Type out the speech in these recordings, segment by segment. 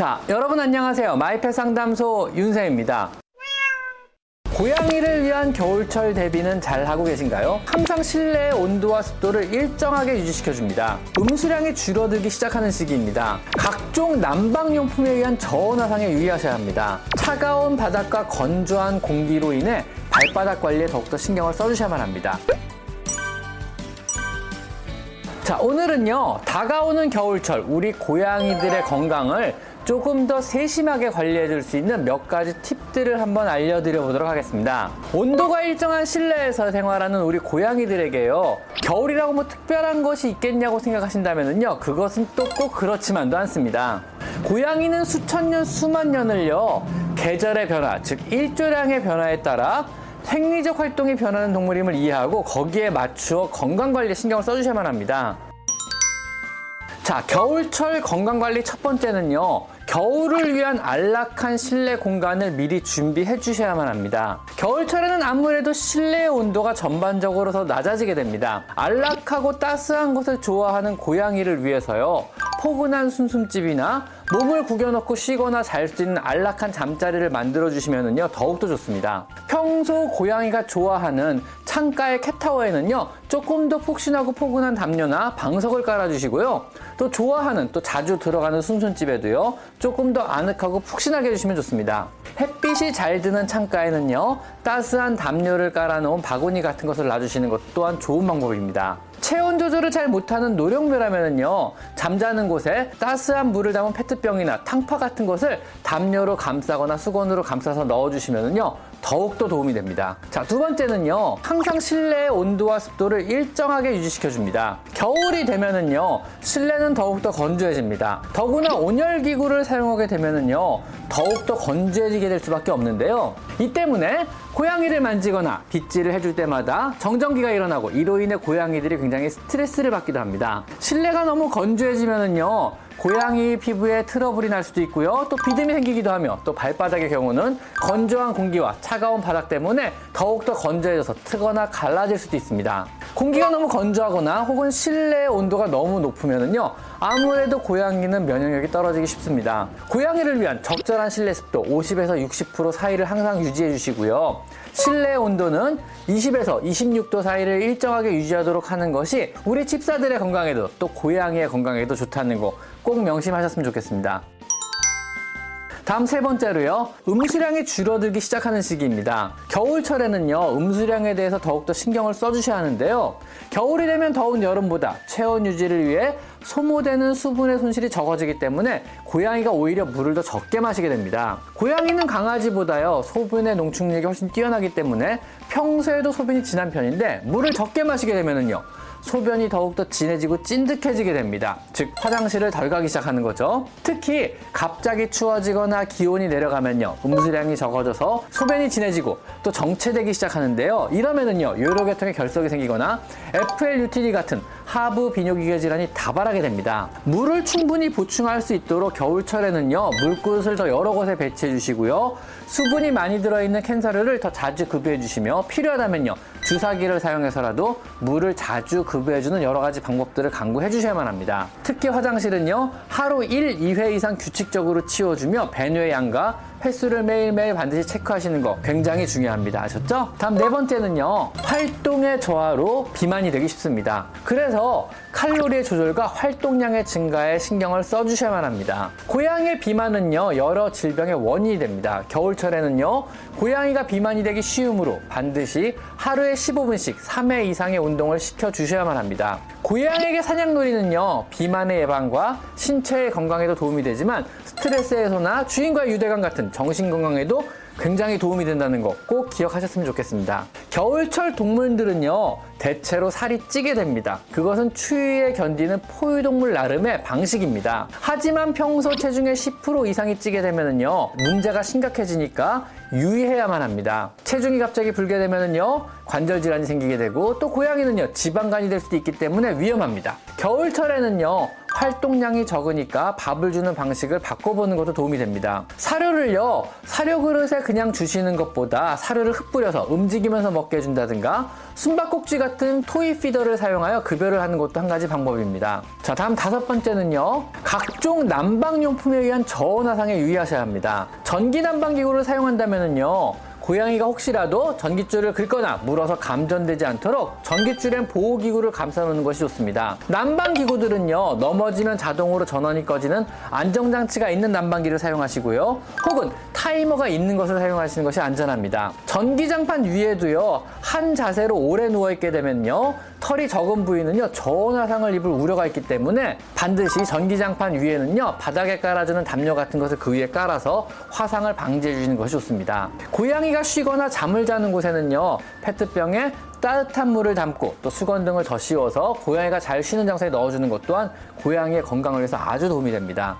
자, 여러분 안녕하세요. 마이펫 상담소 윤세입니다. 고양이를 위한 겨울철 대비는 잘 하고 계신가요? 항상 실내의 온도와 습도를 일정하게 유지시켜줍니다. 음수량이 줄어들기 시작하는 시기입니다. 각종 난방용품에 의한 저온 화상에 유의하셔야 합니다. 차가운 바닥과 건조한 공기로 인해 발바닥 관리에 더욱더 신경을 써주셔야만 합니다. 자, 오늘은요, 다가오는 겨울철, 우리 고양이들의 건강을 조금 더 세심하게 관리해 줄 수 있는 몇 가지 팁들을 한번 알려드려 보도록 하겠습니다. 온도가 일정한 실내에서 생활하는 우리 고양이들에게요, 겨울이라고 뭐 특별한 것이 있겠냐고 생각하신다면요, 그것은 또 꼭 그렇지만도 않습니다. 고양이는 수천 년, 수만 년을요, 계절의 변화, 즉, 일조량의 변화에 따라 생리적 활동이 변하는 동물임을 이해하고 거기에 맞추어 건강 관리에 신경을 써주셔야만 합니다. 자, 겨울철 건강관리 첫 번째는요. 겨울을 위한 안락한 실내 공간을 미리 준비해 주셔야만 합니다. 겨울철에는 아무래도 실내 온도가 전반적으로 더 낮아지게 됩니다. 안락하고 따스한 곳을 좋아하는 고양이를 위해서요. 포근한 순숨집이나 몸을 구겨놓고 쉬거나 잘 수 있는 안락한 잠자리를 만들어 주시면은요 더욱더 좋습니다. 평소 고양이가 좋아하는 창가의 캣타워에는요 조금 더 푹신하고 포근한 담요나 방석을 깔아주시고요. 또 좋아하는 또 자주 들어가는 순순집에도요 조금 더 아늑하고 푹신하게 해주시면 좋습니다. 햇빛이 잘 드는 창가에는요 따스한 담요를 깔아놓은 바구니 같은 것을 놔주시는 것 또한 좋은 방법입니다. 체온 조절을 잘 못하는 노령묘라면은요 잠자는 곳에 따스한 물을 담은 페트병이나 탕파 같은 것을 담요로 감싸거나 수건으로 감싸서 넣어주시면은요 더욱더 도움이 됩니다. 자, 두 번째는요. 항상 실내의 온도와 습도를 일정하게 유지시켜 줍니다. 겨울이 되면은요. 실내는 더욱더 건조해집니다. 더구나 온열 기구를 사용하게 되면은요. 더욱더 건조해지게 될 수밖에 없는데요. 이 때문에 고양이를 만지거나 빗질을 해줄 때마다 정전기가 일어나고 이로 인해 고양이들이 굉장히 스트레스를 받기도 합니다. 실내가 너무 건조해지면은요. 고양이 피부에 트러블이 날 수도 있고요. 또 비듬이 생기기도 하며 또 발바닥의 경우는 건조한 공기와 차가운 바닥 때문에 더욱더 건조해져서 트거나 갈라질 수도 있습니다. 공기가 너무 건조하거나 혹은 실내 온도가 너무 높으면요 아무래도 고양이는 면역력이 떨어지기 쉽습니다. 고양이를 위한 적절한 실내 습도 50에서 60% 사이를 항상 유지해 주시고요. 실내 온도는 20에서 26도 사이를 일정하게 유지하도록 하는 것이 우리 칩사들의 건강에도 또 고양이의 건강에도 좋다는 거 꼭 명심하셨으면 좋겠습니다. 다음 세 번째로요. 음수량이 줄어들기 시작하는 시기입니다. 겨울철에는요. 음수량에 대해서 더욱더 신경을 써주셔야 하는데요. 겨울이 되면 더운 여름보다 체온 유지를 위해 소모되는 수분의 손실이 적어지기 때문에 고양이가 오히려 물을 더 적게 마시게 됩니다. 고양이는 강아지보다요. 소변의 농축력이 훨씬 뛰어나기 때문에 평소에도 소변이 진한 편인데 물을 적게 마시게 되면은요. 소변이 더욱더 진해지고 찐득해지게 됩니다. 즉 화장실을 덜 가기 시작하는 거죠. 특히 갑자기 추워지거나 기온이 내려가면요. 음수량이 적어져서 소변이 진해지고 또 정체되기 시작하는데요. 이러면은요. 요로계통에 결석이 생기거나 FLUTD 같은 하부 비뇨기계 질환이 다발하게 됩니다. 물을 충분히 보충할 수 있도록 겨울철에는요. 물그릇을 더 여러 곳에 배치해 주시고요. 수분이 많이 들어있는 캔사르를 더 자주 급여해 주시며 필요하다면요. 주사기를 사용해서라도 물을 자주 급여해 주는 여러 가지 방법들을 강구해 주셔야만 합니다. 특히 화장실은요, 하루 1, 2회 이상 규칙적으로 치워주며 배뇨의 양과 횟수를 매일매일 반드시 체크하시는 거 굉장히 중요합니다. 아셨죠? 다음 네 번째는요, 활동의 저하로 비만이 되기 쉽습니다. 그래서 칼로리의 조절과 활동량의 증가에 신경을 써주셔야만 합니다. 고양이의 비만은요, 여러 질병의 원인이 됩니다. 겨울철에는요, 고양이가 비만이 되기 쉬우므로 반드시 하루에 15분씩 3회 이상의 운동을 시켜주셔야만 합니다. 고양이에게 사냥놀이는요, 비만의 예방과 신체의 건강에도 도움이 되지만 스트레스 해소나 주인과의 유대감 같은 정신 건강에도 굉장히 도움이 된다는 거 꼭 기억하셨으면 좋겠습니다. 겨울철 동물들은요, 대체로 살이 찌게 됩니다. 그것은 추위에 견디는 포유동물 나름의 방식입니다. 하지만 평소 체중의 10% 이상이 찌게 되면요, 문제가 심각해지니까 유의해야만 합니다. 체중이 갑자기 불게 되면요, 관절 질환이 생기게 되고 또 고양이는요, 지방간이 될 수도 있기 때문에 위험합니다. 겨울철에는요, 활동량이 적으니까 밥을 주는 방식을 바꿔보는 것도 도움이 됩니다. 사료를요, 사료 그릇에 그냥 주시는 것보다 사료를 흩뿌려서 움직이면서 먹게 해준다든가 숨바꼭질 같은 토이 피더를 사용하여 급여를 하는 것도 한 가지 방법입니다. 자, 다음 다섯 번째는요, 각종 난방용품에 의한 저온 화상에 유의하셔야 합니다. 전기 난방기구를 사용한다면요, 고양이가 혹시라도 전깃줄을 긁거나 물어서 감전되지 않도록 전깃줄엔 보호기구를 감싸놓는 것이 좋습니다. 난방기구들은요, 넘어지면 자동으로 전원이 꺼지는 안정장치가 있는 난방기를 사용하시고요. 혹은 타이머가 있는 것을 사용하시는 것이 안전합니다. 전기장판 위에도요, 한 자세로 오래 누워있게 되면요, 털이 적은 부위는요, 저온 화상을 입을 우려가 있기 때문에 반드시 전기장판 위에는요, 바닥에 깔아주는 담요 같은 것을 그 위에 깔아서 화상을 방지해 주시는 것이 좋습니다. 고양이가 쉬거나 잠을 자는 곳에는요, 페트병에 따뜻한 물을 담고 또 수건 등을 더 씌워서 고양이가 잘 쉬는 장소에 넣어주는 것 또한 고양이의 건강을 위해서 아주 도움이 됩니다.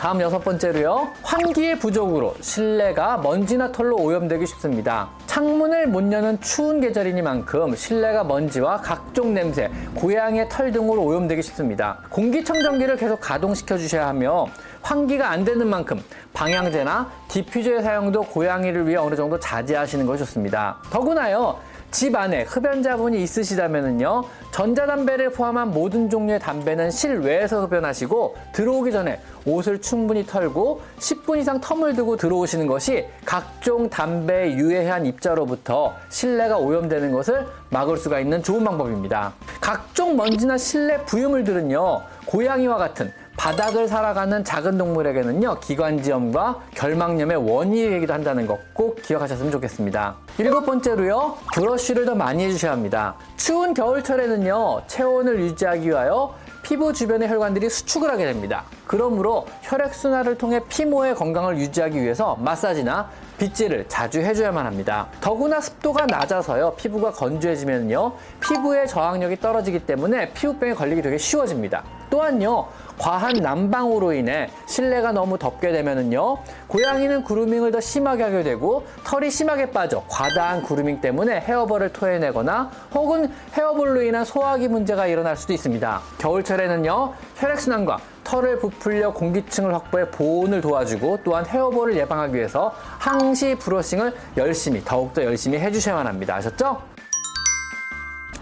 다음 여섯 번째로요. 환기의 부족으로 실내가 먼지나 털로 오염되기 쉽습니다. 창문을 못 여는 추운 계절이니만큼 실내가 먼지와 각종 냄새, 고양이의 털 등으로 오염되기 쉽습니다. 공기청정기를 계속 가동시켜 주셔야 하며 환기가 안 되는 만큼 방향제나 디퓨저의 사용도 고양이를 위해 어느 정도 자제하시는 것이 좋습니다. 더구나요. 집 안에 흡연 자분이 있으시다면요 전자담배를 포함한 모든 종류의 담배는 실외에서 흡연하시고 들어오기 전에 옷을 충분히 털고 10분 이상 텀을 두고 들어오시는 것이 각종 담배에 유해한 입자로부터 실내가 오염되는 것을 막을 수가 있는 좋은 방법입니다. 각종 먼지나 실내 부유물들은요 고양이와 같은 바닥을 살아가는 작은 동물에게는요, 기관지염과 결막염의 원인이 되기도 한다는 것 꼭 기억하셨으면 좋겠습니다. 일곱 번째로요, 브러쉬를 더 많이 해주셔야 합니다. 추운 겨울철에는요, 체온을 유지하기 위하여 피부 주변의 혈관들이 수축을 하게 됩니다. 그러므로 혈액순환을 통해 피모의 건강을 유지하기 위해서 마사지나 빗질을 자주 해줘야만 합니다. 더구나 습도가 낮아서요, 피부가 건조해지면요, 피부의 저항력이 떨어지기 때문에 피부병에 걸리기 되게 쉬워집니다. 또한요, 과한 난방으로 인해 실내가 너무 덥게 되면은요, 고양이는 그루밍을 더 심하게 하게 되고 털이 심하게 빠져 과다한 그루밍 때문에 헤어볼을 토해내거나 혹은 헤어볼로 인한 소화기 문제가 일어날 수도 있습니다. 겨울철에는요, 혈액순환과 털을 부풀려 공기층을 확보해 보온을 도와주고 또한 헤어볼을 예방하기 위해서 항시 브러싱을 열심히 더욱더 열심히 해주셔야만 합니다. 아셨죠?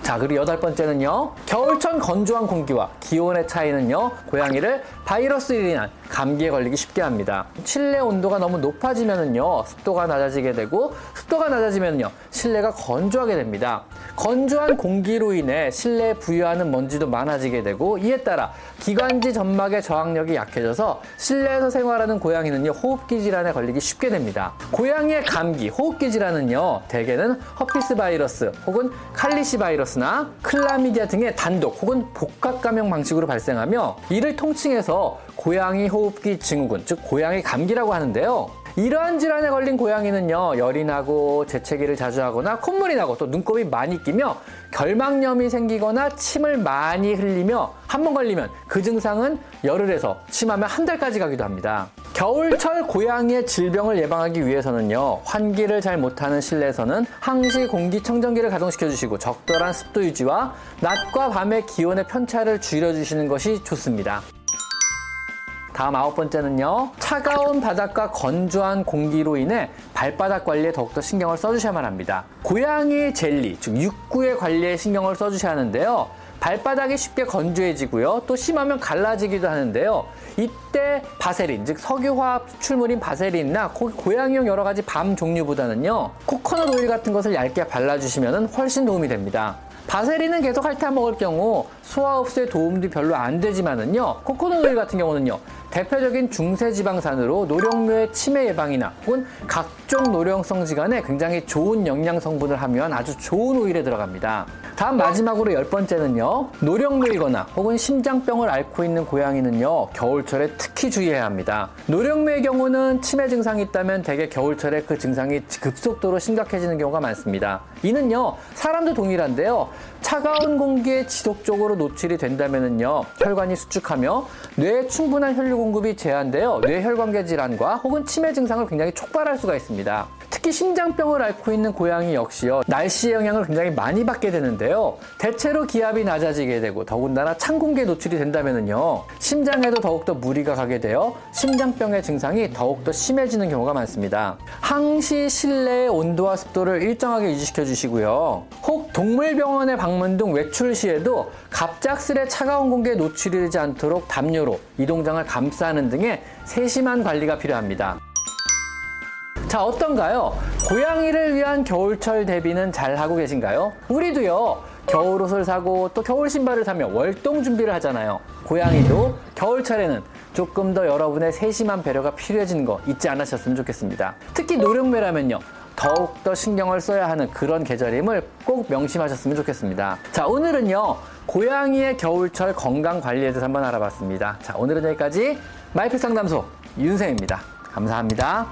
자, 그리고 여덟 번째는요. 겨울철 건조한 공기와 기온의 차이는요. 고양이를 바이러스로 인한 감기에 걸리기 쉽게 합니다. 실내 온도가 너무 높아지면은요. 습도가 낮아지게 되고 습도가 낮아지면요. 실내가 건조하게 됩니다. 건조한 공기로 인해 실내에 부유하는 먼지도 많아지게 되고 이에 따라 기관지 점막의 저항력이 약해져서 실내에서 생활하는 고양이는요. 호흡기 질환에 걸리기 쉽게 됩니다. 고양이의 감기, 호흡기 질환은요. 대개는 herpes 바이러스 혹은 칼리시 바이러스나 클라미디아 등의 단독 혹은 복합 감염 방식으로 발생하며 이를 통칭해서 고양이 호흡기 증후군, 즉 고양이 감기라고 하는데요. 이러한 질환에 걸린 고양이는요, 열이 나고 재채기를 자주 하거나 콧물이 나고 또 눈곱이 많이 끼며 결막염이 생기거나 침을 많이 흘리며 한 번 걸리면 그 증상은 열을 해서 심하면 한 달까지 가기도 합니다. 겨울철 고양이의 질병을 예방하기 위해서는요, 환기를 잘 못하는 실내에서는 항시 공기청정기를 가동시켜 주시고 적절한 습도 유지와 낮과 밤의 기온의 편차를 줄여주시는 것이 좋습니다. 다음 아홉 번째는요. 차가운 바닥과 건조한 공기로 인해 발바닥 관리에 더욱더 신경을 써주셔야만 합니다. 고양이 젤리, 즉 육구의 관리에 신경을 써주셔야 하는데요. 발바닥이 쉽게 건조해지고요. 또 심하면 갈라지기도 하는데요. 이때 바세린, 즉 석유화학 추출물인 바세린이나 고양이용 여러 가지 밤 종류보다는요. 코코넛 오일 같은 것을 얇게 발라주시면 훨씬 도움이 됩니다. 바세린은 계속 핥아 먹을 경우 소화 흡수에 도움도 별로 안 되지만은요. 코코넛 오일 같은 경우는요. 대표적인 중세지방산으로 노령묘의 치매 예방이나 혹은 각종 노령성 질환에 굉장히 좋은 영양 성분을 함유한 아주 좋은 오일에 들어갑니다. 다음 마지막으로 열 번째는요. 노령묘이거나 혹은 심장병을 앓고 있는 고양이는요. 겨울철에 특히 주의해야 합니다. 노령묘의 경우는 치매 증상이 있다면 대개 겨울철에 그 증상이 급속도로 심각해지는 경우가 많습니다. 이는요. 사람도 동일한데요. 차가운 공기에 지속적으로 노출이 된다면요 혈관이 수축하며 뇌에 충분한 혈류 공급이 제한되어 뇌혈관계 질환과 혹은 치매 증상을 굉장히 촉발할 수가 있습니다. 특히 심장병을 앓고 있는 고양이 역시요. 날씨의 영향을 굉장히 많이 받게 되는데요. 대체로 기압이 낮아지게 되고 더군다나 찬 공기에 노출이 된다면요. 심장에도 더욱더 무리가 가게 되어 심장병의 증상이 더욱더 심해지는 경우가 많습니다. 항시 실내의 온도와 습도를 일정하게 유지시켜 주시고요. 혹 동물병원에 방문 등 외출 시에도 갑작스레 차가운 공기에 노출이 되지 않도록 담요로 이동장을 감싸는 등의 세심한 관리가 필요합니다. 자, 어떤가요? 고양이를 위한 겨울철 대비는 잘 하고 계신가요? 우리도요, 겨울 옷을 사고 또 겨울 신발을 사며 월동 준비를 하잖아요. 고양이도 겨울철에는 조금 더 여러분의 세심한 배려가 필요해지는 거 잊지 않으셨으면 좋겠습니다. 특히 노령매라면요. 더욱더 신경을 써야 하는 그런 계절임을 꼭 명심하셨으면 좋겠습니다. 자, 오늘은요, 고양이의 겨울철 건강 관리에 대해서 한번 알아봤습니다. 자, 오늘은 여기까지 마이펫 상담소 윤생입니다. 감사합니다.